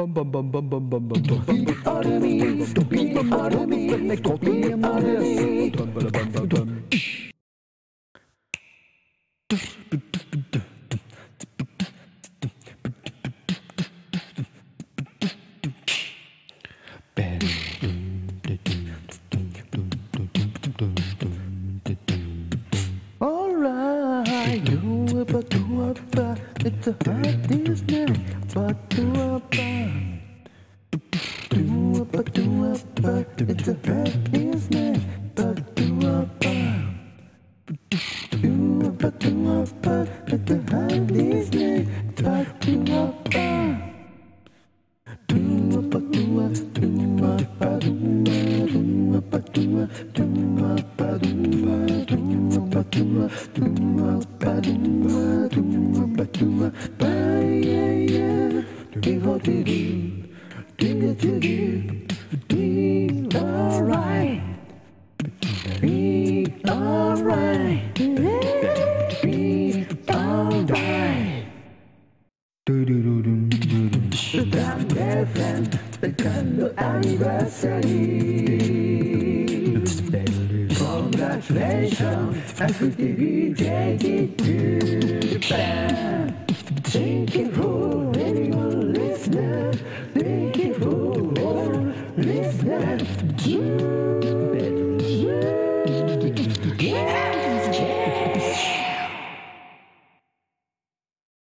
Bum bum bum bum bum bum bum bum. Be out of me. Be out of me. They call me an artist. Bum bum bum bum bum. Batua ba, it's a hard day's night. Batua ba. Batua ba, batua ba, it's a hard day's do Batua ba. Batua ba, batua ba, it's a hard day's night. Batua ba. Batua ba, do batua ba, batua ba, batua, batua ba, do batua do batua ba, batua do ba yeah yeah do ho do do do do do do alright be alright be alright do do do do do do damn present the kind of anniversary congratulations, I could be rejected too. Bam. Thank you for letting me live. Thank you for letting me live.